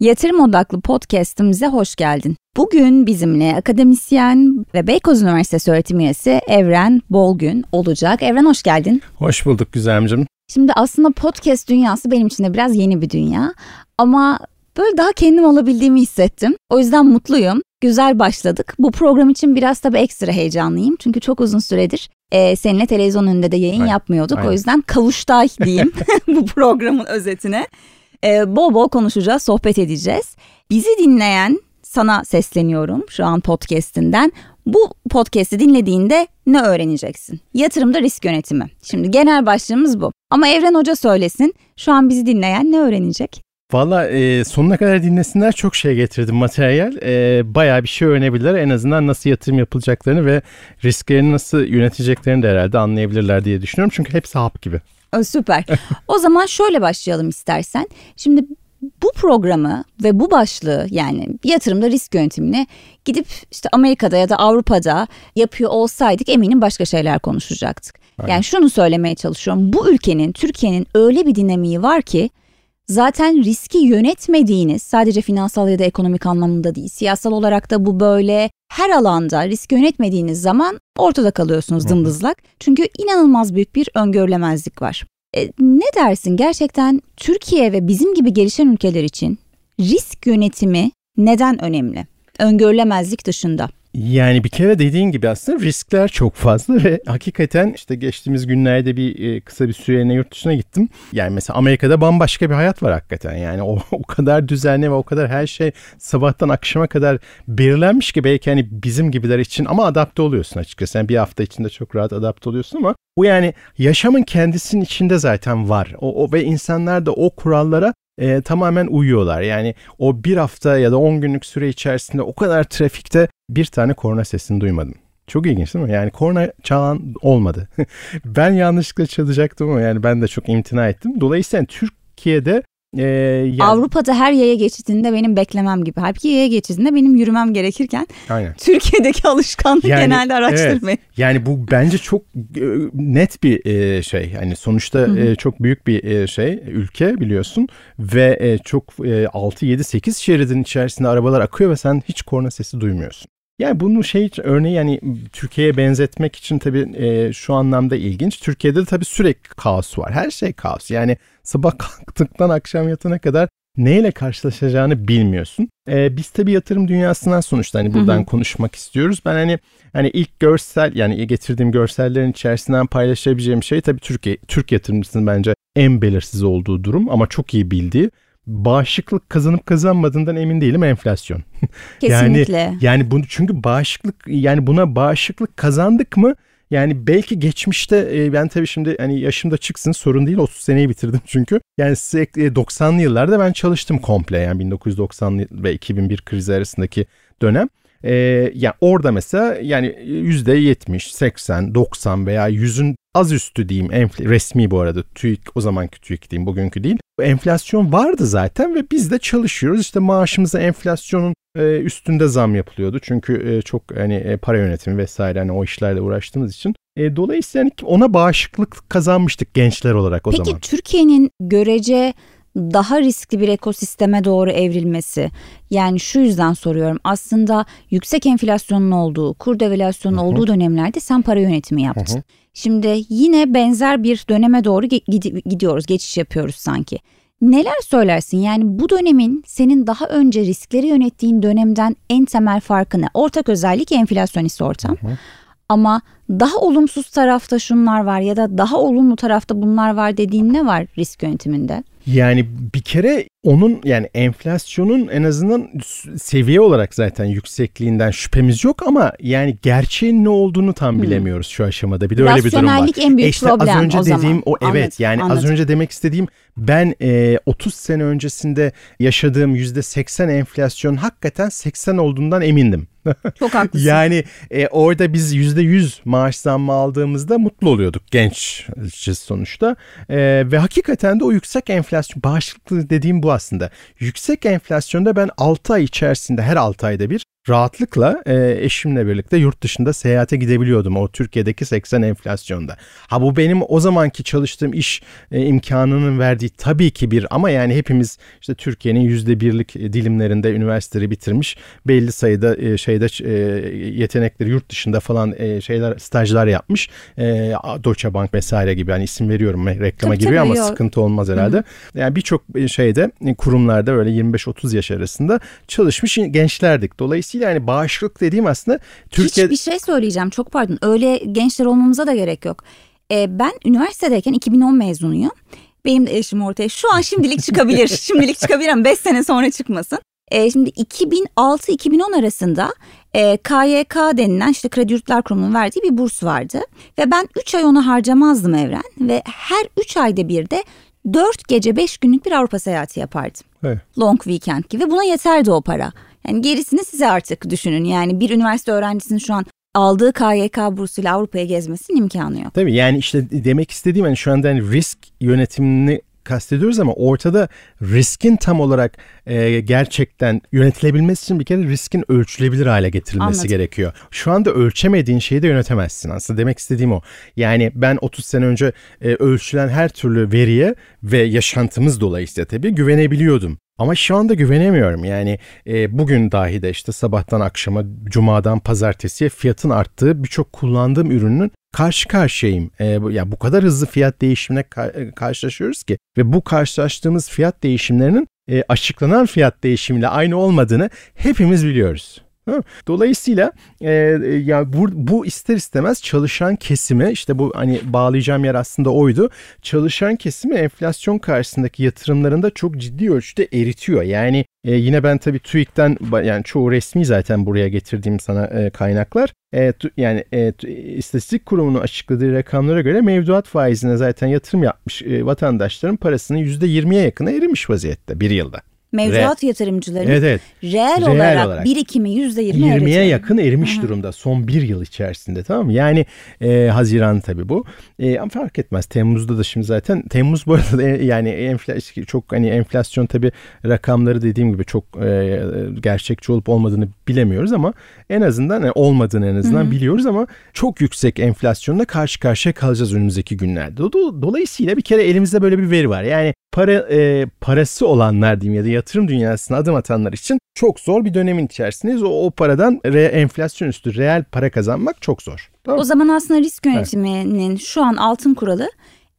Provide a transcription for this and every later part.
Yatırım Odaklı Podcast'ımıza hoş geldin. Bugün bizimle akademisyen ve Beykoz Üniversitesi öğretim üyesi Evren Bolgün olacak. Evren hoş geldin. Hoş bulduk güzelimcim. Şimdi aslında podcast dünyası benim için de biraz yeni bir dünya. Ama böyle daha kendim olabildiğimi hissettim. O yüzden mutluyum. Güzel başladık. Bu program için biraz tabii ekstra heyecanlıyım. Çünkü çok uzun süredir e, seninle televizyon önünde de yayın aynen, yapmıyorduk. Aynen. O yüzden kavuştay diyeyim bu programın özetine. E, bol bol konuşacağız, sohbet edeceğiz. Bizi dinleyen sana sesleniyorum şu an podcastinden. Bu podcast'i dinlediğinde ne öğreneceksin? Yatırımda risk yönetimi. Şimdi genel başlığımız bu. Ama Evren Hoca söylesin. Şu an bizi dinleyen ne öğrenecek? Valla e, sonuna kadar dinlesinler çok şey getirdim materyal. E, bayağı bir şey öğrenebilirler. En azından nasıl yatırım yapılacaklarını ve risklerini nasıl yöneteceklerini de herhalde anlayabilirler diye düşünüyorum. Çünkü hepsi hap gibi. Süper. o zaman şöyle başlayalım istersen. Şimdi bu programı ve bu başlığı yani yatırımda risk yönetimini gidip işte Amerika'da ya da Avrupa'da yapıyor olsaydık eminim başka şeyler konuşacaktık. Aynen. Yani şunu söylemeye çalışıyorum. Bu ülkenin, Türkiye'nin öyle bir dinamiği var ki zaten riski yönetmediğiniz sadece finansal ya da ekonomik anlamında değil siyasal olarak da bu böyle her alanda risk yönetmediğiniz zaman ortada kalıyorsunuz dımdızlak. Çünkü inanılmaz büyük bir öngörülemezlik var. E, ne dersin gerçekten Türkiye ve bizim gibi gelişen ülkeler için risk yönetimi neden önemli? Öngörülemezlik dışında. Yani bir kere dediğin gibi aslında riskler çok fazla ve hakikaten işte geçtiğimiz günlerde bir e, kısa bir süreliğine yurt dışına gittim. Yani mesela Amerika'da bambaşka bir hayat var hakikaten. Yani o, o kadar düzenli ve o kadar her şey sabahtan akşama kadar belirlenmiş ki belki hani bizim gibiler için ama adapte oluyorsun açıkçası. Yani bir hafta içinde çok rahat adapte oluyorsun ama bu yani yaşamın kendisinin içinde zaten var. O, o ve insanlar da o kurallara e, tamamen uyuyorlar. Yani o bir hafta ya da 10 günlük süre içerisinde o kadar trafikte bir tane korna sesini duymadım. Çok ilginç değil mi? Yani korna çalan olmadı. ben yanlışlıkla çalacaktım ama yani ben de çok imtina ettim. Dolayısıyla Türkiye'de ee, yani... Avrupa'da her yaya geçidinde benim beklemem gibi. Halbuki yaya geçidinde benim yürümem gerekirken Aynen. Türkiye'deki alışkanlık yani, genelde araçtırmayı. Evet, yani bu bence çok e, net bir e, şey. Yani sonuçta. E, çok büyük bir şey ülke biliyorsun ve çok 6 7 8 şeridin içerisinde arabalar akıyor ve sen hiç korna sesi duymuyorsun. Yani bunu şey örneği yani Türkiye'ye benzetmek için tabii e, şu anlamda ilginç. Türkiye'de de tabii sürekli kaos var. Her şey kaos. Yani sabah kalktıktan akşam yatana kadar neyle karşılaşacağını bilmiyorsun. Ee, biz tabii yatırım dünyasından sonuçta hani buradan hı hı. konuşmak istiyoruz. Ben hani hani ilk görsel yani getirdiğim görsellerin içerisinden paylaşabileceğim şey tabii Türkiye Türk yatırımcısının bence en belirsiz olduğu durum ama çok iyi bildiği bağışıklık kazanıp kazanmadığından emin değilim enflasyon. Kesinlikle. yani yani bunu çünkü bağışıklık yani buna bağışıklık kazandık mı yani belki geçmişte e, ben tabii şimdi hani yaşımda çıksın sorun değil 30 seneyi bitirdim çünkü. Yani 90'lı e, yıllarda ben çalıştım komple yani 1990 ve 2001 krizi arasındaki dönem. Ee, yani orada mesela yani yüzde 70, 80, 90 veya 100'ün az üstü diyeyim enfl- resmi bu arada TÜİK o zamanki TÜİK diyeyim bugünkü değil. Enflasyon vardı zaten ve biz de çalışıyoruz işte maaşımıza enflasyonun e, üstünde zam yapılıyordu. Çünkü e, çok hani e, para yönetimi vesaire hani o işlerle uğraştığımız için. dolayısıyla hani ona bağışıklık kazanmıştık gençler olarak o Peki, zaman. Peki Türkiye'nin görece daha riskli bir ekosisteme doğru evrilmesi. Yani şu yüzden soruyorum. Aslında yüksek enflasyonun olduğu, kur devalüasyonun Hı-hı. olduğu dönemlerde sen para yönetimi yaptın. Hı-hı. Şimdi yine benzer bir döneme doğru gidiyoruz, geçiş yapıyoruz sanki. Neler söylersin? Yani bu dönemin senin daha önce riskleri yönettiğin dönemden en temel farkı ne? Ortak özellik enflasyonist ortam. Hı hı. Ama daha olumsuz tarafta şunlar var ya da daha olumlu tarafta bunlar var dediğin ne var risk yönetiminde? Yani bir kere onun yani enflasyonun en azından seviye olarak zaten yüksekliğinden şüphemiz yok ama yani gerçeğin ne olduğunu tam hmm. bilemiyoruz şu aşamada. Bir de öyle bir durum var. en büyük işte problem az önce o dediğim zaman. o evet anladım, yani anladım. az önce demek istediğim ben e, 30 sene öncesinde yaşadığım %80 enflasyon hakikaten 80 olduğundan emindim. Çok haklısın. yani e, orada biz %100 maaş zammı aldığımızda mutlu oluyorduk gençiz sonuçta. E, ve hakikaten de o yüksek enflasyon bağışıklığı dediğim bu aslında. Yüksek enflasyonda ben 6 ay içerisinde her 6 ayda bir rahatlıkla e, eşimle birlikte yurt dışında seyahate gidebiliyordum o Türkiye'deki 80 enflasyonda. Ha bu benim o zamanki çalıştığım iş e, imkanının verdiği tabii ki bir ama yani hepimiz işte Türkiye'nin yüzde birlik dilimlerinde üniversiteleri bitirmiş belli sayıda e, şeyde e, yetenekleri yurt dışında falan e, şeyler stajlar yapmış. E, Deutsche Bank vesaire gibi yani isim veriyorum reklama tabii, giriyor tabii, ama yok. sıkıntı olmaz herhalde. Hı-hı. Yani birçok şeyde kurumlarda öyle 25-30 yaş arasında çalışmış gençlerdik. Dolayısıyla Dolayısıyla yani bağışıklık dediğim aslında Türkiye... Hiç bir şey söyleyeceğim çok pardon öyle gençler olmamıza da gerek yok. Ee, ben üniversitedeyken 2010 mezunuyum. Benim de eşim ortaya şu an şimdilik çıkabilir. şimdilik çıkabilir ama 5 sene sonra çıkmasın. Ee, şimdi 2006-2010 arasında e, KYK denilen işte Kredi Yurtlar Kurumu'nun verdiği bir burs vardı. Ve ben 3 ay onu harcamazdım Evren. Ve her 3 ayda bir de 4 gece 5 günlük bir Avrupa seyahati yapardım. Evet. Long weekend gibi. Buna yeterdi o para. Yani gerisini size artık düşünün. Yani bir üniversite öğrencisinin şu an aldığı KYK bursuyla Avrupa'ya gezmesinin imkanı yok. Tabii yani işte demek istediğim hani şu anda hani risk yönetimini kastediyoruz ama ortada riskin tam olarak e, gerçekten yönetilebilmesi için bir kere riskin ölçülebilir hale getirilmesi Anladım. gerekiyor. Şu anda ölçemediğin şeyi de yönetemezsin aslında demek istediğim o. Yani ben 30 sene önce e, ölçülen her türlü veriye ve yaşantımız dolayısıyla tabii güvenebiliyordum. Ama şu anda güvenemiyorum. Yani e, bugün dahi de işte sabahtan akşama, cumadan pazartesiye fiyatın arttığı birçok kullandığım ürünün karşı karşıyayım. E, ya yani bu kadar hızlı fiyat değişimine ka- e, karşılaşıyoruz ki ve bu karşılaştığımız fiyat değişimlerinin e, açıklanan fiyat değişimiyle aynı olmadığını hepimiz biliyoruz. Dolayısıyla e, ya bu, bu ister istemez çalışan kesimi işte bu hani bağlayacağım yer aslında oydu. Çalışan kesimi enflasyon karşısındaki yatırımlarında çok ciddi ölçüde eritiyor. Yani e, yine ben tabii TÜİK'ten yani çoğu resmi zaten buraya getirdiğim sana e, kaynaklar. E, tu, yani e, tu, istatistik kurumunun açıkladığı rakamlara göre mevduat faizine zaten yatırım yapmış e, vatandaşların parasının %20'ye yakına erimiş vaziyette bir yılda mevduat Re- yatırımcıların evet, evet. Reel, reel olarak, olarak birikimi yüzde yirmi 20'ye yakın erimiş Hı-hı. durumda son bir yıl içerisinde tamam mı? Yani e, Haziran tabii bu. E, ama fark etmez. Temmuz'da da şimdi zaten Temmuz bu arada e, yani enflasyon çok hani enflasyon tabii rakamları dediğim gibi çok e, gerçekçi olup olmadığını bilemiyoruz ama en azından yani olmadığını en azından Hı-hı. biliyoruz ama çok yüksek enflasyonla karşı karşıya kalacağız önümüzdeki günlerde. Dolayısıyla bir kere elimizde böyle bir veri var. Yani para e, parası olanlar diyeyim ya da yatırım dünyasına adım atanlar için çok zor bir dönemin içerisindeyiz. O, o paradan re, enflasyon üstü reel para kazanmak çok zor. Tamam. O zaman aslında risk yönetiminin evet. şu an altın kuralı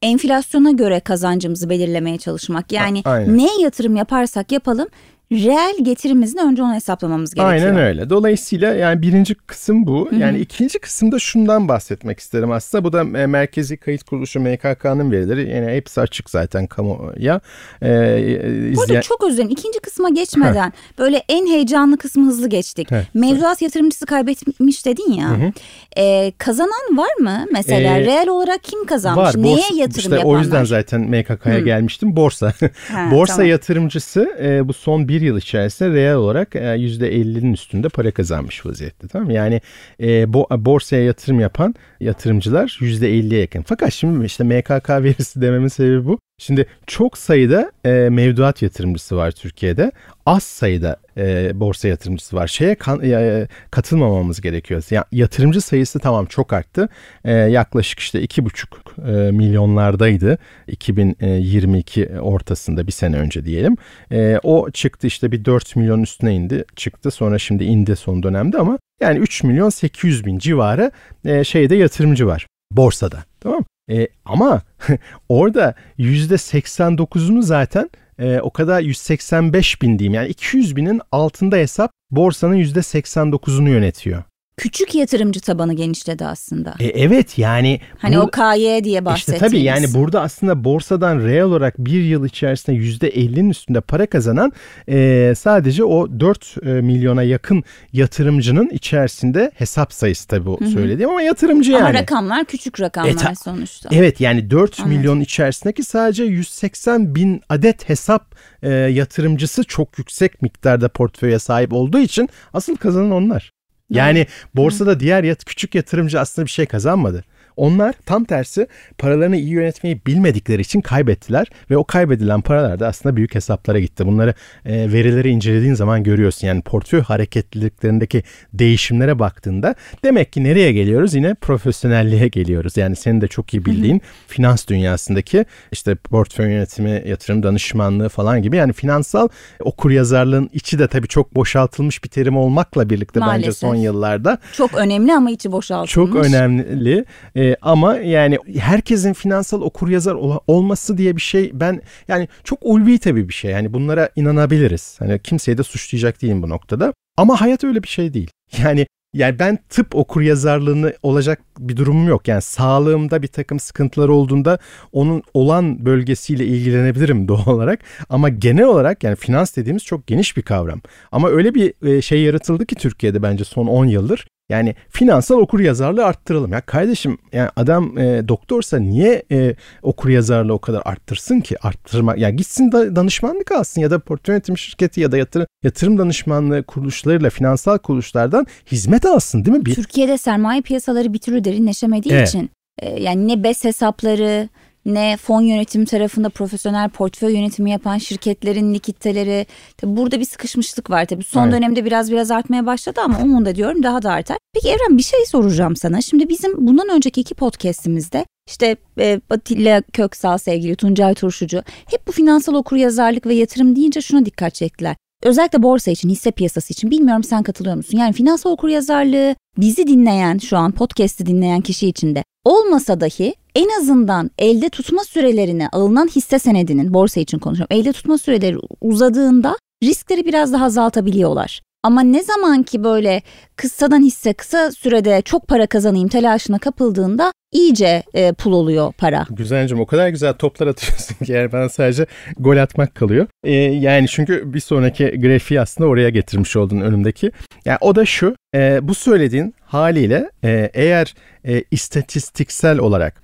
enflasyona göre kazancımızı belirlemeye çalışmak. Yani A, neye yatırım yaparsak yapalım reel getirimizin önce onu hesaplamamız gerekiyor. Aynen öyle. Dolayısıyla yani birinci kısım bu. Hı-hı. Yani ikinci kısımda şundan bahsetmek isterim aslında. Bu da e, Merkezi Kayıt Kuruluşu MKK'nın verileri. Yani hepsi açık zaten kamuya. Ee, izleyen... Burada çok özür dilerim. İkinci kısma geçmeden ha. böyle en heyecanlı kısmı hızlı geçtik. Ha. Mevduat yatırımcısı kaybetmiş dedin ya. Ee, kazanan var mı? Mesela ee, reel olarak kim kazanmış? Var. Neye Borsa, yatırım işte yapanlar? O yüzden zaten MKK'ya Hı. gelmiştim. Borsa. Ha, Borsa tamam. yatırımcısı e, bu son bir yıl içerisinde reel olarak %50'nin e, üstünde para kazanmış vaziyette. Tamam Yani e, bo, borsaya yatırım yapan yatırımcılar %50'ye yakın. Fakat şimdi işte MKK verisi dememin sebebi bu. Şimdi çok sayıda e, mevduat yatırımcısı var Türkiye'de. Az sayıda e, borsa yatırımcısı var. Şeye kan, e, katılmamamız gerekiyor. Ya, yatırımcı sayısı tamam çok arttı. E, yaklaşık işte iki buçuk e, milyonlardaydı 2022 ortasında bir sene önce diyelim. E, o çıktı işte bir 4 milyon üstüne indi. Çıktı sonra şimdi indi son dönemde ama yani 3 milyon 800 bin civarı e, şeyde yatırımcı var borsada. Tamam e, ama orada %89'unu zaten e, o kadar 185 bin diyeyim yani 200 binin altında hesap borsanın %89'unu yönetiyor küçük yatırımcı tabanı genişledi aslında. E, evet yani. Hani o KY diye bahsettiğimiz. İşte tabii yani burada aslında borsadan reel olarak bir yıl içerisinde %50'nin üstünde para kazanan e, sadece o 4 e, milyona yakın yatırımcının içerisinde hesap sayısı tabii bu söylediğim ama yatırımcı yani. Ama rakamlar küçük rakamlar e, ta, sonuçta. Evet yani 4 Anladım. milyon içerisindeki sadece 180 bin adet hesap e, yatırımcısı çok yüksek miktarda portföye sahip olduğu için asıl kazanan onlar. Yani borsada diğer yat, küçük yatırımcı aslında bir şey kazanmadı. Onlar tam tersi paralarını iyi yönetmeyi bilmedikleri için kaybettiler ve o kaybedilen paralar da aslında büyük hesaplara gitti. Bunları e, verileri incelediğin zaman görüyorsun. Yani portföy hareketliliklerindeki değişimlere baktığında demek ki nereye geliyoruz? Yine profesyonelliğe geliyoruz. Yani senin de çok iyi bildiğin finans dünyasındaki işte portföy yönetimi, yatırım danışmanlığı falan gibi yani finansal okuryazarlığın içi de tabii çok boşaltılmış bir terim olmakla birlikte Maalesef. bence son yıllarda. Çok önemli ama içi boşaltılmış. Çok önemli ee, ama yani herkesin finansal okuryazar ol- olması diye bir şey ben yani çok ulvi tabii bir şey. Yani bunlara inanabiliriz. Hani kimseyi de suçlayacak değilim bu noktada. Ama hayat öyle bir şey değil. Yani yani ben tıp okur yazarlığını olacak bir durumum yok. Yani sağlığımda bir takım sıkıntılar olduğunda onun olan bölgesiyle ilgilenebilirim doğal olarak. Ama genel olarak yani finans dediğimiz çok geniş bir kavram. Ama öyle bir e, şey yaratıldı ki Türkiye'de bence son 10 yıldır. Yani finansal okur yazarlığı arttıralım. Ya kardeşim yani adam e, doktorsa niye e, okur yazarlığı o kadar arttırsın ki? Arttırma ya gitsin da danışmanlık alsın ya da portföy yönetim şirketi ya da yatırım, yatırım danışmanlığı kuruluşlarıyla finansal kuruluşlardan hizmet alsın değil mi? Bir... Türkiye'de sermaye piyasaları bir türlü derinleşemediği evet. için e, yani ne BES hesapları ne fon yönetim tarafında profesyonel portföy yönetimi yapan şirketlerin likiditeleri. Tabii burada bir sıkışmışlık var tabii. Son evet. dönemde biraz biraz artmaya başladı ama umunda diyorum daha da artar. Peki Evren bir şey soracağım sana. Şimdi bizim bundan önceki iki podcast'imizde işte e, Atilla Köksal sevgili Tuncay Turşucu hep bu finansal okuryazarlık ve yatırım deyince şuna dikkat çektiler. Özellikle borsa için, hisse piyasası için bilmiyorum sen katılıyor musun? Yani finansal okuryazarlığı bizi dinleyen şu an podcast'i dinleyen kişi için de olmasa dahi en azından elde tutma sürelerini alınan hisse senedinin borsa için konuşuyorum. Elde tutma süreleri uzadığında riskleri biraz daha azaltabiliyorlar. Ama ne zaman ki böyle kıssadan hisse kısa sürede çok para kazanayım telaşına kapıldığında iyice e, pul oluyor para. Güzelcim o kadar güzel toplar atıyorsun ki yani bana sadece gol atmak kalıyor. E, yani çünkü bir sonraki grafiği aslında oraya getirmiş oldun önümdeki. Yani o da şu e, bu söylediğin haliyle e, eğer e, istatistiksel olarak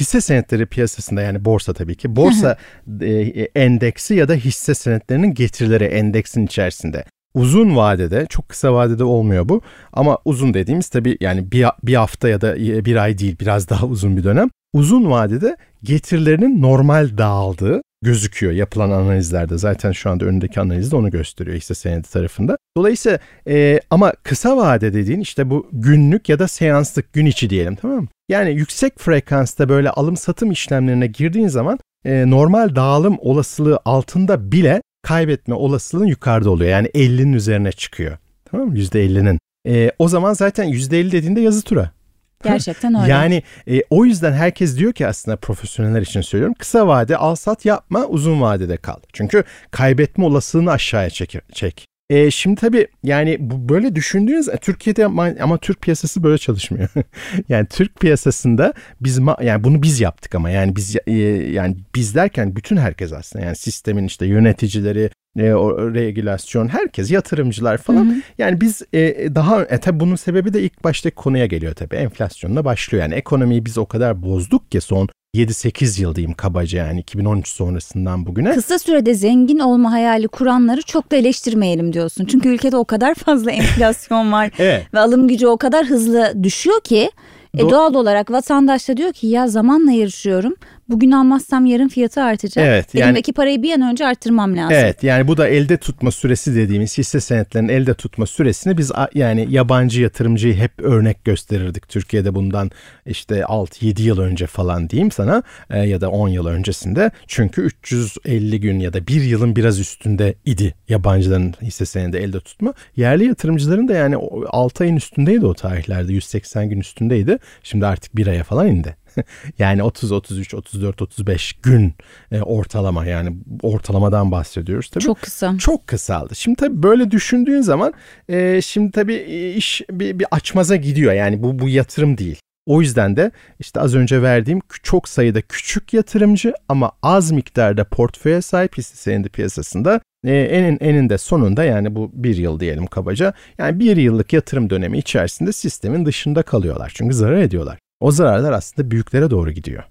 hisse senetleri piyasasında yani borsa tabii ki borsa e, endeksi ya da hisse senetlerinin getirileri endeksin içerisinde uzun vadede çok kısa vadede olmuyor bu ama uzun dediğimiz tabii yani bir, bir hafta ya da bir ay değil biraz daha uzun bir dönem. Uzun vadede getirilerinin normal dağıldığı gözüküyor yapılan analizlerde. Zaten şu anda önündeki analiz de onu gösteriyor hisse senedi tarafında. Dolayısıyla e, ama kısa vade dediğin işte bu günlük ya da seanslık gün içi diyelim tamam mı? Yani yüksek frekansta böyle alım satım işlemlerine girdiğin zaman e, normal dağılım olasılığı altında bile kaybetme olasılığın yukarıda oluyor. Yani 50'nin üzerine çıkıyor. Tamam mı? %50'nin. E, o zaman zaten %50 dediğinde yazı tura. Gerçekten öyle. Yani e, o yüzden herkes diyor ki aslında profesyoneller için söylüyorum. Kısa vade al sat yapma uzun vadede kal. Çünkü kaybetme olasılığını aşağıya çek. çek. E, şimdi tabii yani böyle düşündüğünüz Türkiye'de ama, ama Türk piyasası böyle çalışmıyor. yani Türk piyasasında biz yani bunu biz yaptık ama yani biz e, yani biz derken bütün herkes aslında yani sistemin işte yöneticileri, e, o regülasyon, herkes, yatırımcılar falan. Hı hı. Yani biz e, daha e, tabii bunun sebebi de ilk baştaki konuya geliyor tabii. Enflasyonla başlıyor. Yani ekonomiyi biz o kadar bozduk ki son 7-8 yıl diyeyim kabaca yani 2013 sonrasından bugüne. Kısa sürede zengin olma hayali kuranları çok da eleştirmeyelim diyorsun. Çünkü ülkede o kadar fazla enflasyon var evet. ve alım gücü o kadar hızlı düşüyor ki e, doğal olarak vatandaş da diyor ki ya zamanla yarışıyorum bugün almazsam yarın fiyatı artacak. Evet, yani, Elimdeki parayı bir an önce arttırmam lazım. Evet yani bu da elde tutma süresi dediğimiz hisse senetlerinin elde tutma süresini biz yani yabancı yatırımcıyı hep örnek gösterirdik. Türkiye'de bundan işte 6-7 yıl önce falan diyeyim sana e, ya da 10 yıl öncesinde. Çünkü 350 gün ya da bir yılın biraz üstünde idi yabancıların hisse senedi elde tutma. Yerli yatırımcıların da yani 6 ayın üstündeydi o tarihlerde 180 gün üstündeydi. Şimdi artık bir aya falan indi. yani 30, 33, 34, 35 gün e, ortalama yani ortalamadan bahsediyoruz tabii. Çok kısa. Çok kısaldı. Şimdi tabii böyle düşündüğün zaman e, şimdi tabii iş bir, bir açmaza gidiyor. Yani bu bu yatırım değil. O yüzden de işte az önce verdiğim çok sayıda küçük yatırımcı ama az miktarda portföye sahip hisse senedi piyasasında e, enin eninde sonunda yani bu bir yıl diyelim kabaca yani bir yıllık yatırım dönemi içerisinde sistemin dışında kalıyorlar. Çünkü zarar ediyorlar. O zararlar aslında büyüklere doğru gidiyor.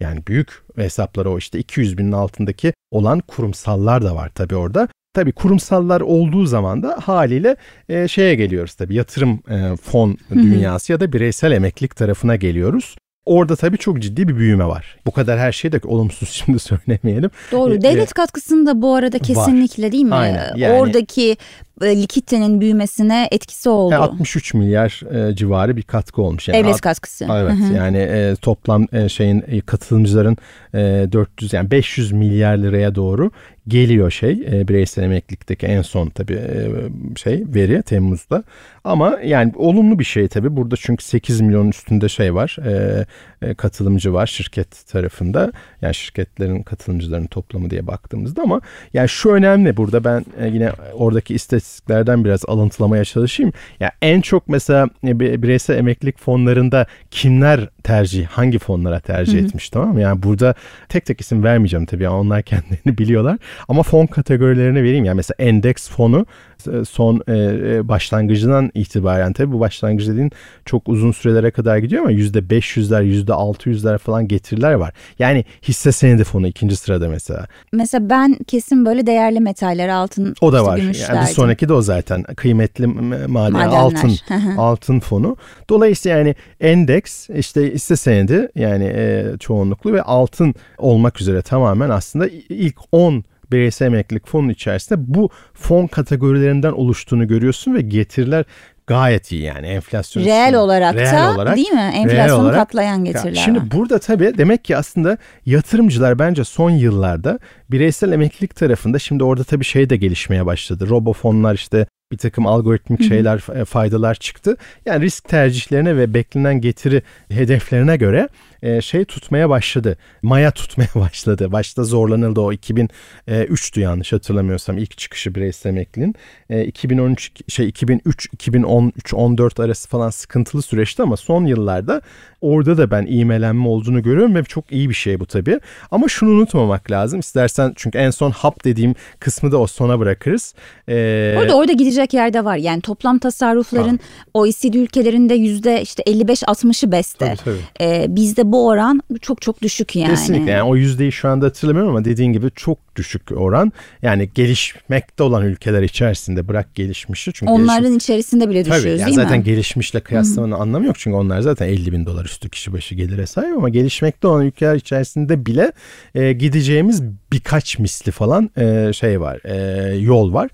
Yani büyük hesapları o işte 200 binin altındaki olan kurumsallar da var tabii orada. Tabii kurumsallar olduğu zaman da haliyle e, şeye geliyoruz tabii yatırım e, fon dünyası ya da bireysel emeklilik tarafına geliyoruz. orada tabii çok ciddi bir büyüme var. Bu kadar her şeyi de olumsuz şimdi söylemeyelim. Doğru. E, Devlet katkısını da bu arada kesinlikle değil mi? Aynen, yani- Oradaki e, likiditenin büyümesine etkisi oldu. e, 63 milyar e, civarı bir katkı olmuş. Yani Devlet katkısı. Evet yani e, toplam e, şeyin e, katılımcıların e, 400 yani 500 milyar liraya doğru geliyor şey e, bireysel emeklilikteki en son tabii e, şey veri Temmuz'da. Ama yani olumlu bir şey tabii burada çünkü 8 milyonun üstünde şey var e, e, katılımcı var şirket tarafında yani şirketlerin katılımcıların toplamı diye baktığımızda ama yani şu önemli burada ben e, yine oradaki istatistiklerden biraz alıntılamaya çalışayım. Ya en çok mesela e, bi- bireysel emeklilik fonlarında kimler tercih hangi fonlara tercih etmiş tamam mı? Yani burada tek tek isim vermeyeceğim tabii yani onlar kendilerini biliyorlar ama fon kategorilerini vereyim yani mesela endeks fonu e, son e, e, başlangıcından itibaren tabii bu başlangıç dediğin çok uzun sürelere kadar gidiyor ama %500'ler %600'ler falan getiriler var. Yani hisse senedi fonu ikinci sırada mesela. Mesela ben kesin böyle değerli metaller altın, O da var. Yani bir derdim. Sonraki de o zaten kıymetli maden Madenler. altın altın fonu. Dolayısıyla yani endeks işte hisse senedi yani e, çoğunluklu ve altın olmak üzere tamamen aslında ilk 10 bireysel emeklilik fonun içerisinde bu fon kategorilerinden oluştuğunu görüyorsun ve getiriler gayet iyi yani enflasyon. Reel olarak Reel da olarak- değil mi? Enflasyonu olarak- katlayan ya getiriler Şimdi var. burada tabii demek ki aslında yatırımcılar bence son yıllarda bireysel emeklilik tarafında şimdi orada tabii şey de gelişmeye başladı. Robofonlar işte bir takım algoritmik şeyler e, faydalar çıktı. Yani risk tercihlerine ve beklenen getiri hedeflerine göre e, şey tutmaya başladı. Maya tutmaya başladı. Başta zorlanıldı o 2003'tü yanlış hatırlamıyorsam ilk çıkışı bireysel emekliliğin. E, 2013 şey 2003 2013 14 arası falan sıkıntılı süreçti ama son yıllarda orada da ben iğmelenme olduğunu görüyorum ve çok iyi bir şey bu tabii. Ama şunu unutmamak lazım. İstersen çünkü en son hap dediğim kısmı da o sona bırakırız. E, Orada orada gidecek yerde var. Yani toplam tasarrufların OECD ülkelerinde yüzde işte 55-60'ı beste. Tabii, tabii. Ee, bizde bu oran çok çok düşük yani. Kesinlikle yani o yüzdeyi şu anda hatırlamıyorum ama dediğin gibi çok düşük oran. Yani gelişmekte olan ülkeler içerisinde bırak gelişmişi. Çünkü Onların gelişmiş- içerisinde bile Tabii düşüyoruz yani değil zaten mi? gelişmişle kıyaslamanın anlamı yok çünkü onlar zaten 50 bin dolar üstü kişi başı gelire sahip ama gelişmekte olan ülkeler içerisinde bile e, gideceğimiz birkaç misli falan e, şey var e, yol var.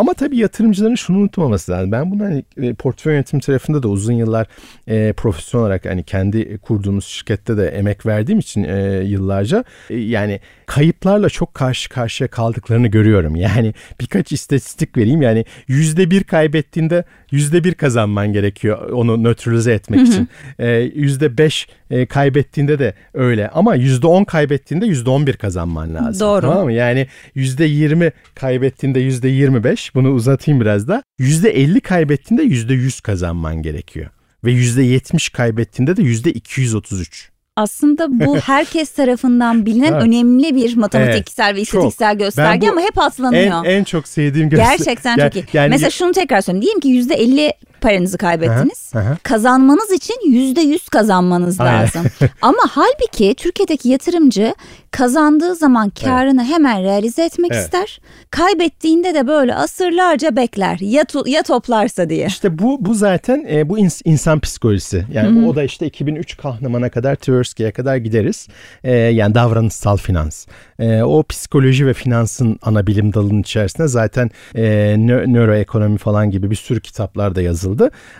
Ama tabii yatırımcıların şunu unutmaması lazım. Ben bunu hani e, portföy yönetim tarafında da uzun yıllar e, profesyonel olarak hani kendi kurduğumuz şirkette de emek verdiğim için e, yıllarca e, yani kayıplarla çok karşı karşıya kaldıklarını görüyorum. Yani birkaç istatistik vereyim. Yani yüzde bir kaybettiğinde yüzde bir kazanman gerekiyor onu nötralize etmek için. E, Yüzde beş e, kaybettiğinde de öyle ama yüzde on kaybettiğinde yüzde on bir kazanman lazım. Doğru. Tamam mı? Yani yüzde yirmi kaybettiğinde yüzde yirmi beş bunu uzatayım biraz da. Yüzde elli kaybettiğinde yüzde yüz kazanman gerekiyor. Ve yüzde yetmiş kaybettiğinde de yüzde iki yüz otuz üç. Aslında bu herkes tarafından bilinen Evet. önemli bir matematiksel ve çok. istatistiksel gösterge Ben bu ama hep atlanıyor. En, en çok sevdiğim göster- Gerçekten Ya- çok iyi. yani- Mesela şunu tekrar söyleyeyim. Diyelim ki yüzde elli paranızı kaybettiniz. Hı hı. Kazanmanız için yüzde yüz kazanmanız Aynen. lazım. Ama halbuki Türkiye'deki yatırımcı kazandığı zaman karını hemen realize etmek Evet. ister. Kaybettiğinde de böyle asırlarca bekler. Ya, to- ya toplarsa diye. İşte bu bu zaten e, bu ins- insan psikolojisi. Yani o da işte 2003 Kahneman'a kadar Tversky'ye kadar gideriz. E, yani davranışsal finans. E, o psikoloji ve finansın ana bilim dalının içerisinde zaten e, nö- nöroekonomi falan gibi bir sürü kitaplar da yazıldı.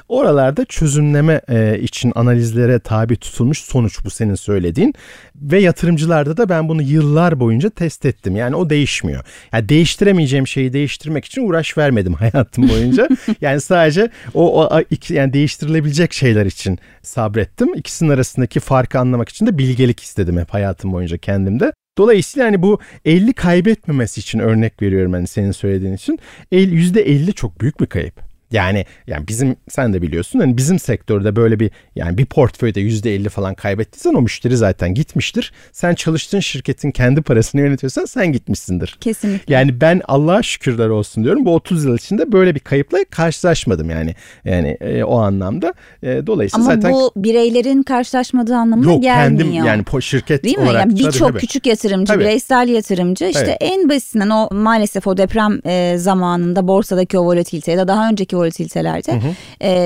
Oralarda çözümleme e, için analizlere tabi tutulmuş sonuç bu senin söylediğin. Ve yatırımcılarda da ben bunu yıllar boyunca test ettim. Yani o değişmiyor. Yani değiştiremeyeceğim şeyi değiştirmek için uğraş vermedim hayatım boyunca. yani sadece o, o iki, yani değiştirilebilecek şeyler için sabrettim. İkisinin arasındaki farkı anlamak için de bilgelik istedim hep hayatım boyunca kendimde. Dolayısıyla hani bu 50 kaybetmemesi için örnek veriyorum hani senin söylediğin için. El- %50 çok büyük bir kayıp. Yani yani bizim sen de biliyorsun hani bizim sektörde böyle bir yani bir portföyde %50 falan kaybettiysen o müşteri zaten gitmiştir. Sen çalıştığın şirketin kendi parasını yönetiyorsan sen gitmişsindir. Kesinlikle. Yani ben Allah'a şükürler olsun diyorum. Bu 30 yıl içinde böyle bir kayıpla karşılaşmadım yani. Yani e, o anlamda. E, dolayısıyla Ama zaten bu bireylerin karşılaşmadığı anlamına yok gelmiyor. kendim yani şirket Değil mi? olarak Yani tabii, birçok tabii. küçük yatırımcı, Tabii. bireysel yatırımcı işte Evet. en basitinden o maalesef o deprem e, zamanında borsadaki o volatilite ya da daha önceki volatilitelerde.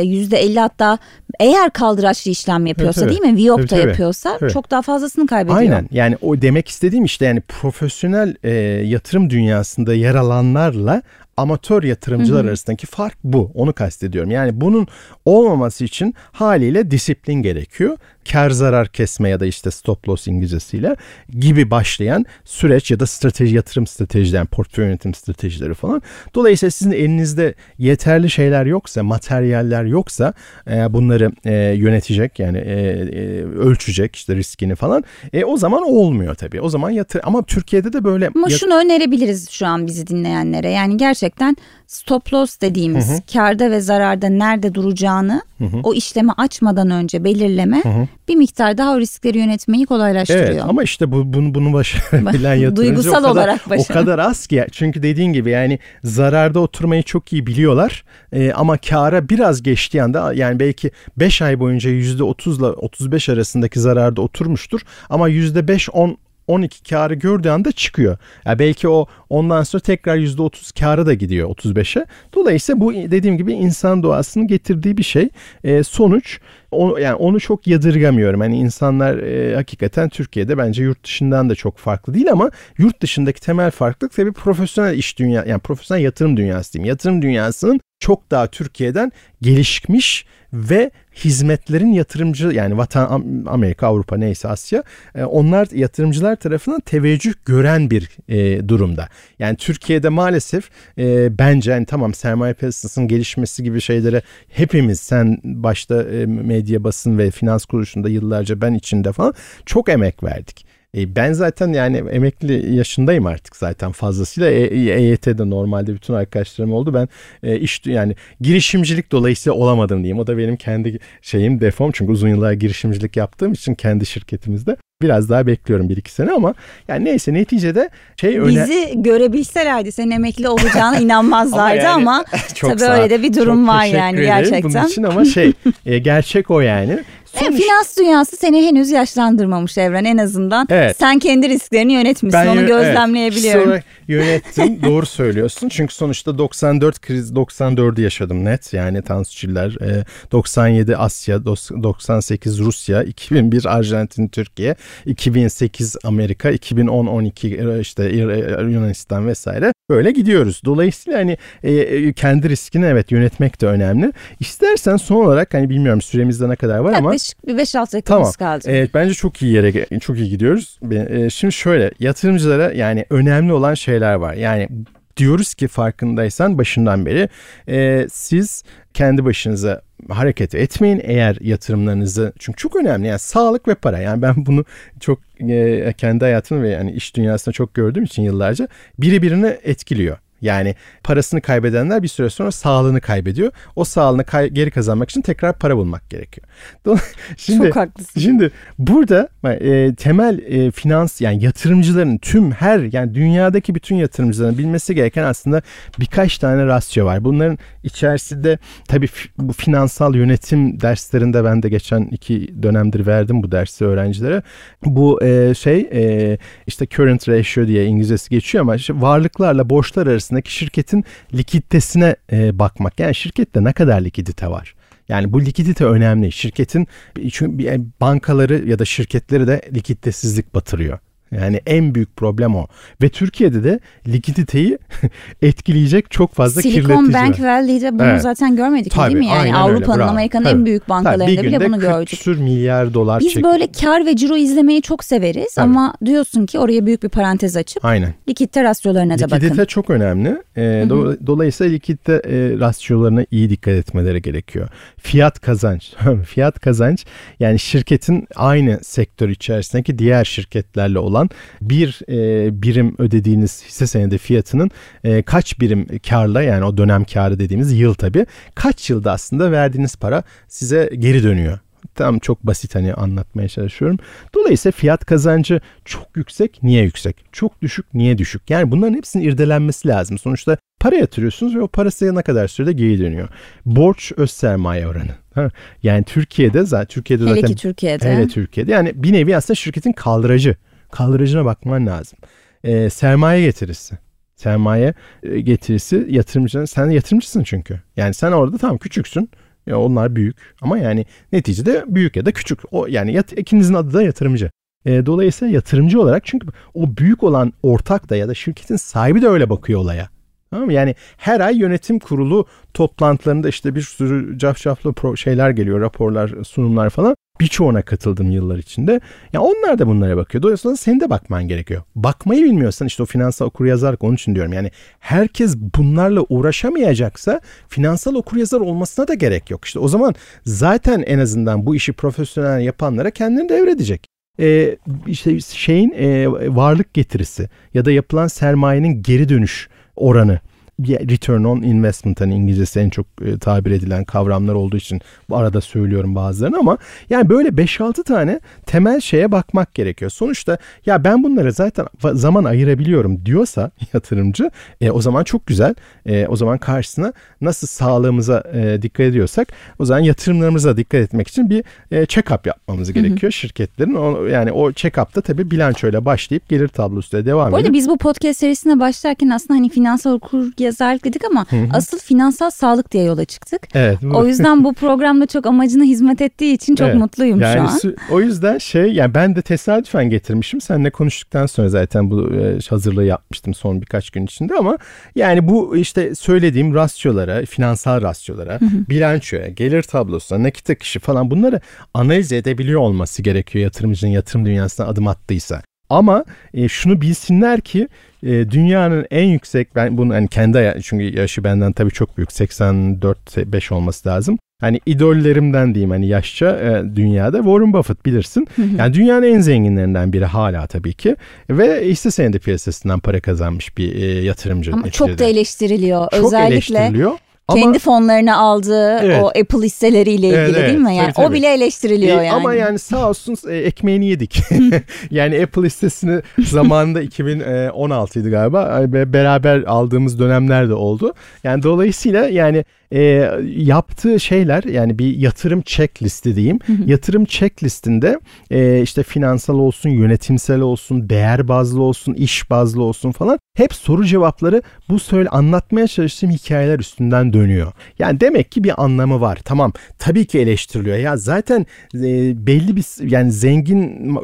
Yüzde 50 hatta eğer kaldıraçlı işlem yapıyorsa Evet, değil mi? Viyop Evet, da evet. yapıyorsa Evet. çok daha fazlasını kaybediyor. Aynen yani o demek istediğim işte yani profesyonel e, yatırım dünyasında yer alanlarla amatör yatırımcılar arasındaki fark bu. Onu kastediyorum. Yani bunun olmaması için haliyle disiplin gerekiyor. Kar zarar kesme ya da işte stop loss İngilizcesiyle gibi başlayan süreç ya da strateji yatırım stratejileri, yani portföy yönetim stratejileri falan. Dolayısıyla sizin elinizde yeterli şeyler yoksa, materyaller yoksa e, bunları e, yönetecek yani e, e, ölçecek işte riskini falan. E, o zaman olmuyor tabii. O zaman yatır ama Türkiye'de de böyle Ama şunu önerebiliriz şu an bizi dinleyenlere. Yani gerçekten stop loss dediğimiz karda ve zararda nerede duracağını o işlemi açmadan önce belirleme bir miktar daha o riskleri yönetmeyi kolaylaştırıyor. Evet ama işte bu, bunu, bunu başarabilen yatırımcı Duygusal o kadar, olarak o başaran. kadar az ki. Çünkü dediğin gibi yani zararda oturmayı çok iyi biliyorlar Ee, ama kâra biraz geçtiği anda yani belki 5 ay boyunca %30 ile 35 arasındaki zararda oturmuştur ama %5 10 12 karı gördüğü anda çıkıyor. Ya belki o ondan sonra tekrar %30 karı da gidiyor 35'e. Dolayısıyla bu dediğim gibi insan doğasının getirdiği bir şey. Ee, sonuç o, yani onu çok yadırgamıyorum. Hani insanlar e, hakikaten Türkiye'de bence yurt dışından da çok farklı değil ama yurt dışındaki temel farklılık tabii profesyonel iş dünya yani profesyonel yatırım dünyası diyeyim. Yatırım dünyasının çok daha Türkiye'den gelişmiş ve hizmetlerin yatırımcı yani vatan Am- Amerika, Avrupa neyse Asya e, onlar yatırımcılar tarafından teveccüh gören bir e, durumda. Yani Türkiye'de maalesef e, bence yani tamam sermaye piyasasının gelişmesi gibi şeylere hepimiz sen başta medya basın ve finans kuruluşunda yıllarca ben içinde falan çok emek verdik. E, Ben zaten yani emekli yaşındayım artık zaten fazlasıyla. E, EYT'de normalde bütün arkadaşlarım oldu. Ben e, iş yani girişimcilik dolayısıyla olamadım diyeyim. O da benim kendi şeyim defom. Çünkü uzun yıllar girişimcilik yaptığım için kendi şirketimizde biraz daha bekliyorum bir iki sene ama yani neyse neticede şey öne... Bizi görebilselerdi senin emekli olacağına inanmazlardı yani- ama, Çok tabii öyle de bir durum Çok var yani ederim gerçekten. Bunun için ama şey e, gerçek o yani. Sonuç- finans dünyası seni henüz yaşlandırmamış Evren en azından. Evet. Sen kendi risklerini yönetmişsin onu yö- gözlemleyebiliyorum. Evet, yönettim. Doğru söylüyorsun. Çünkü sonuçta 94 kriz 94'ü yaşadım net. Yani Tansu Çiller, e, 97 Asya, dos- 98 Rusya, 2001 Arjantin, Türkiye, 2008 Amerika, 2010 12 e, işte İr- Yunanistan vesaire. Böyle gidiyoruz. Dolayısıyla hani e, e, kendi riskini evet yönetmek de önemli. İstersen son olarak hani bilmiyorum süremizde ne kadar var ama Yaklaşık bir 5-6 dakikamız Tamam. kaldı. Evet bence çok iyi yere çok iyi gidiyoruz. E, Şimdi şöyle yatırımcılara yani önemli olan şeyler var. Yani diyoruz ki farkındaysan başından beri e, siz kendi başınıza hareket etmeyin eğer yatırımlarınızı çünkü çok önemli yani sağlık ve para yani ben bunu çok e, kendi hayatım ve yani iş dünyasında çok gördüğüm için yıllarca biri birini etkiliyor. Yani parasını kaybedenler bir süre sonra sağlığını kaybediyor. O sağlığını kay- geri kazanmak için tekrar para bulmak gerekiyor. Şimdi, Çok haklısın. Şimdi burada e, temel e, finans yani yatırımcıların tüm her yani dünyadaki bütün yatırımcıların bilmesi gereken aslında birkaç tane rasyo var. Bunların içerisinde tabii bu finansal yönetim derslerinde ben de geçen iki dönemdir verdim bu dersi öğrencilere. Bu e, şey e, işte current ratio diye İngilizcesi geçiyor ama işte varlıklarla borçlar arasındaki şirketin likiditesine e, bakmak. Yani şirkette ne kadar likidite var? Yani bu likidite önemli. Şirketin çünkü bir- bankaları ya da şirketleri de likiditesizlik batırıyor. Yani en büyük problem o. Ve Türkiye'de de likiditeyi etkileyecek çok fazla Silicon kirletici Bank var. Valley'de bunu Evet. zaten görmedik Tabii, değil mi? Yani Avrupa'nın. Amerika'nın Tabii. en büyük Tabii, bankalarında bir bile bunu 40 gördük. küsür milyar dolar Biz çek. böyle kar ve ciro izlemeyi çok severiz Tabii. ama diyorsun ki oraya büyük bir parantez açıp Aynen. likidite rasyolarına da Likidite bakın. çok önemli. Ee, do- dolayısıyla likidite e, rasyolarına iyi dikkat etmeleri gerekiyor. Fiyat kazanç. Fiyat kazanç yani şirketin aynı sektör içerisindeki diğer şirketlerle olan bir e, birim ödediğiniz hisse senedi fiyatının e, kaç birim karla yani o dönem karı dediğimiz yıl tabii kaç yılda aslında verdiğiniz para size geri dönüyor. Tam çok basit hani anlatmaya çalışıyorum. Dolayısıyla fiyat kazancı çok yüksek. Niye yüksek? Çok düşük. Niye düşük? Yani bunların hepsinin irdelenmesi lazım. Sonuçta para yatırıyorsunuz ve o para size ne kadar sürede geri dönüyor. Borç öz sermaye oranı. Ha, Yani Türkiye'de zaten Türkiye'de Hele zaten ki Türkiye'de. Hele Türkiye'de. Yani bir nevi aslında şirketin kaldıracı. Kaldıracına bakman lazım. Ee, sermaye getirisi. sermaye e, getirisi yatırımcının sen yatırımcısın çünkü. Yani sen orada tam küçüksün. Ya onlar büyük ama yani neticede büyük ya da küçük. O yani yat, ikinizin adı da yatırımcı. E, dolayısıyla yatırımcı olarak çünkü o büyük olan ortak da ya da şirketin sahibi de öyle bakıyor olaya. Tamam mı? Yani her ay yönetim kurulu toplantılarında işte bir sürü cafcaflı pro şeyler geliyor, raporlar, sunumlar falan. Birçoğuna katıldım yıllar içinde. Ya onlar da bunlara bakıyor. Dolayısıyla senin de bakman gerekiyor. Bakmayı bilmiyorsan işte o finansal okur yazarlık onun için diyorum. Yani herkes bunlarla uğraşamayacaksa finansal okur yazar olmasına da gerek yok. İşte o zaman zaten en azından bu işi profesyonel yapanlara kendini devredecek e, işte şeyin e, varlık getirisi ya da yapılan sermayenin geri dönüş oranı return on investment hani İngilizcesi en çok e, tabir edilen kavramlar olduğu için bu arada söylüyorum bazılarını ama yani böyle 5-6 tane temel şeye bakmak gerekiyor. Sonuçta ya ben bunlara zaten zaman ayırabiliyorum diyorsa yatırımcı e, o zaman çok güzel. E, o zaman karşısına nasıl sağlığımıza e, dikkat ediyorsak o zaman yatırımlarımıza dikkat etmek için bir e, check-up yapmamız gerekiyor hı hı. şirketlerin. O, yani o check-up'ta tabii bilançoyla başlayıp gelir tablosuyla devam ediyor. Bu arada biz bu podcast serisine başlarken aslında hani finansal okur yazarlık dedik ama Hı-hı. asıl finansal sağlık diye yola çıktık. Evet. Bu... O yüzden bu programda çok amacına hizmet ettiği için çok evet. mutluyum yani şu an. O yüzden şey yani ben de tesadüfen getirmişim. Seninle konuştuktan sonra zaten bu e, hazırlığı yapmıştım son birkaç gün içinde ama yani bu işte söylediğim rasyolara, finansal rasyolara, Hı-hı. bilançoya, gelir tablosuna, nakit akışı falan bunları analiz edebiliyor olması gerekiyor yatırımcının yatırım dünyasına adım attıysa. Ama e, şunu bilsinler ki e, dünyanın en yüksek ben bunu hani kendi çünkü yaşı benden tabii çok büyük 84 5 olması lazım. Hani idollerimden diyeyim hani yaşça e, dünyada Warren Buffett bilirsin. Yani dünyanın en zenginlerinden biri hala tabii ki ve hisse senedi piyasasından para kazanmış bir e, yatırımcı. Ama neticede. çok da eleştiriliyor. Çok Özellikle eleştiriliyor. Ama, Kendi fonlarını aldığı evet. o Apple hisseleriyle ilgili evet, değil mi? Yani tabii, tabii. o bile eleştiriliyor e, yani. Ama yani sağ olsun e, ekmeğini yedik. yani Apple hissesini zamanında 2016 idi galiba beraber aldığımız dönemler de oldu. Yani dolayısıyla yani e, yaptığı şeyler yani bir yatırım checklisti diyeyim. yatırım checklistinde e, işte finansal olsun, yönetimsel olsun, değer bazlı olsun, iş bazlı olsun falan hep soru cevapları bu söyle anlatmaya çalıştığım hikayeler üstünden dönüyor. Yani demek ki bir anlamı var. Tamam tabii ki eleştiriliyor. Ya zaten e, belli bir yani zengin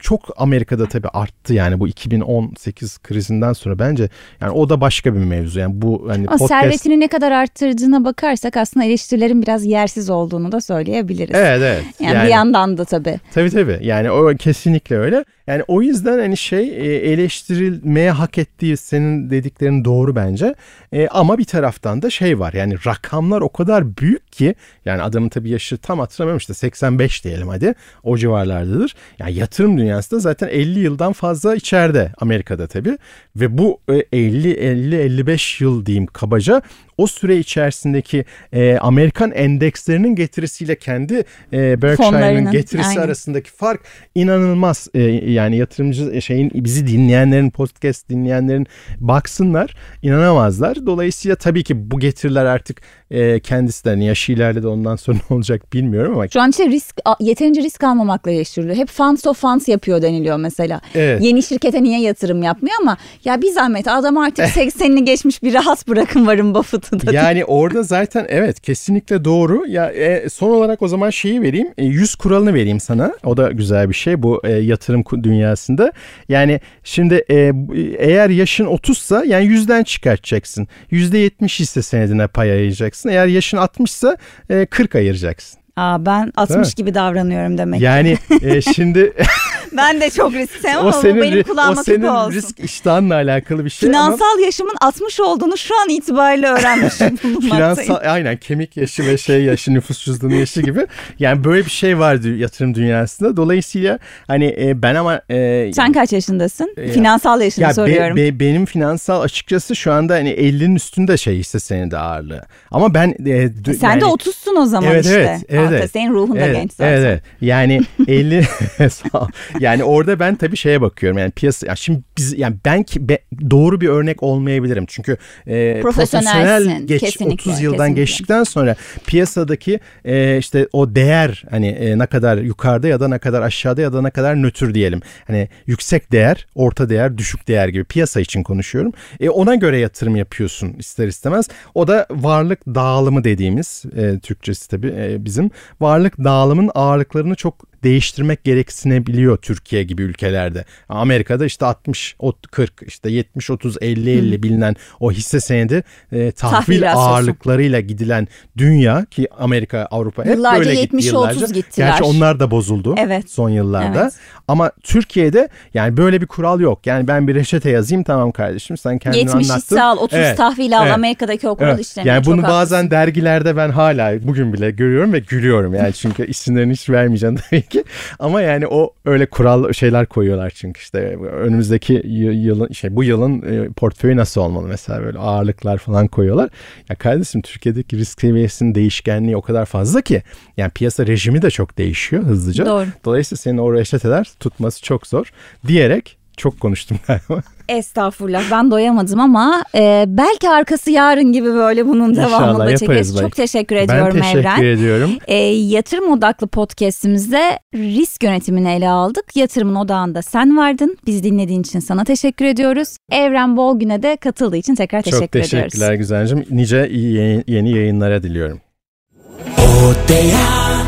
çok Amerika'da tabii arttı yani bu 2018 krizinden sonra bence yani o da başka bir mevzu. Yani bu hani o podcast... servetini ne kadar arttırdığına bakarsak aslında eleştirilerin biraz yersiz olduğunu da söyleyebiliriz. Evet evet. Yani, yani bir yandan da tabii. Tabii tabii. Yani o kesinlikle öyle. Yani o yüzden hani şey e, eleştirilmeye hak ettiği senin dediklerin doğru bence. E, ama bir taraftan da şey var yani rakamlar o kadar büyük ki yani adamın tabii yaşı tam hatırlamıyorum işte 85 diyelim hadi o civarlardadır. Yani yatırım dünyasında zaten 50 yıldan fazla içeride Amerika'da tabii ve bu 50 50 55 yıl diyeyim kabaca o süre içerisindeki e, Amerikan endekslerinin getirisiyle kendi e, Berkshire'ın getirisi aynen. arasındaki fark inanılmaz. E, yani yatırımcı şeyin bizi dinleyenlerin podcast dinleyenlerin baksınlar inanamazlar. Dolayısıyla tabii ki bu getiriler artık e, kendisi de hani yaşı ilerledi ondan sonra ne olacak bilmiyorum ama. Şu an işte risk yeterince risk almamakla eleştiriliyor. Hep funds of funds yapıyor deniliyor mesela. Evet. Yeni şirkete niye yatırım yapmıyor ama ya bir zahmet adam artık 80'ini geçmiş bir rahat bırakın varın Buffett'ı da. Yani orada zaten evet kesinlikle doğru. Ya e, son olarak o zaman şeyi vereyim. E, 100 kuralını vereyim sana. O da güzel bir şey bu e, yatırım dünyasında. Yani şimdi e, eğer yaşın 30'sa yani yüzden çıkartacaksın. %70 hisse senedine pay ayıracaksın. Eğer yaşın 60'sa e, 40 ayıracaksın. Aa, ben 60 gibi davranıyorum demek. Yani e, şimdi ben de çok risk ama o senin, benim kulağıma O senin olsun. risk iştahınla alakalı bir şey Finansal ama... yaşımın 60 olduğunu şu an itibariyle öğrenmişim. Finansal aynen kemik yaşı ve şey yaşı nüfus cüzdanı yaşı gibi. Yani böyle bir şey var yatırım dünyasında. Dolayısıyla hani e, ben ama... E, Sen kaç yaşındasın? E, finansal yaşını ya soruyorum. Be, be, benim finansal açıkçası şu anda hani 50'nin üstünde şey hisse senedi ağırlığı. Ama ben... E, Sen yani, de 30'sun o zaman evet, işte. Evet, evet. Senin ruhun da evet, genç zaten. Evet, evet. Yani 50... yani orada ben tabii şeye bakıyorum yani piyasa yani şimdi biz yani ben ki be, doğru bir örnek olmayabilirim. Çünkü e, profesyonel geç kesinlikle, 30 yıldan kesinlikle. geçtikten sonra piyasadaki e, işte o değer hani e, ne kadar yukarıda ya da ne kadar aşağıda ya da ne kadar nötr diyelim. Hani yüksek değer, orta değer, düşük değer gibi piyasa için konuşuyorum. E, ona göre yatırım yapıyorsun ister istemez. O da varlık dağılımı dediğimiz e, Türkçesi tabii e, bizim varlık dağılımın ağırlıklarını çok değiştirmek gereksinebiliyor Türkiye gibi ülkelerde. Amerika'da işte 60 40 işte 70 30 50 50 hmm. bilinen o hisse senedi e, tahvil, tahvil ağırlıklarıyla gidilen dünya ki Amerika Avrupa hep yıllarca böyle 70 gitti yıllarca. 30 gittiler. Gerçi onlar da bozuldu evet. son yıllarda. Evet. Ama Türkiye'de yani böyle bir kural yok. Yani ben bir reçete yazayım tamam kardeşim sen kendin 70 anlattın. 70 hisse al 30 evet. tahvil al evet. Amerika'daki o kural evet. işlemiyor. Yani bunu bazen haklısın. dergilerde ben hala bugün bile görüyorum ve gülüyorum. Yani çünkü isimlerini hiç vermeyeceğim tabii ki. Ama yani o öyle kural şeyler koyuyorlar çünkü işte önümüzdeki yılın şey bu yılın e, portföyü nasıl olmalı mesela böyle ağırlıklar falan koyuyorlar. Ya kardeşim Türkiye'deki risk seviyesinin değişkenliği o kadar fazla ki yani piyasa rejimi de çok değişiyor hızlıca. Doğru. Dolayısıyla senin o reçeteler tutması çok zor diyerek çok konuştum galiba. Estağfurullah ben doyamadım ama e, belki arkası yarın gibi böyle bunun devamında İnşallah, çekeriz. Çok teşekkür ediyorum Evren. Ben teşekkür Evren. ediyorum. E, yatırım odaklı podcastimizde risk yönetimini ele aldık. Yatırımın odağında sen vardın. Biz dinlediğin için sana teşekkür ediyoruz. Evren Bolgün'e de katıldığı için tekrar teşekkür ediyoruz. Çok teşekkürler ediyoruz. Güzelcim. Nice yeni yayınlara diliyorum. Odea.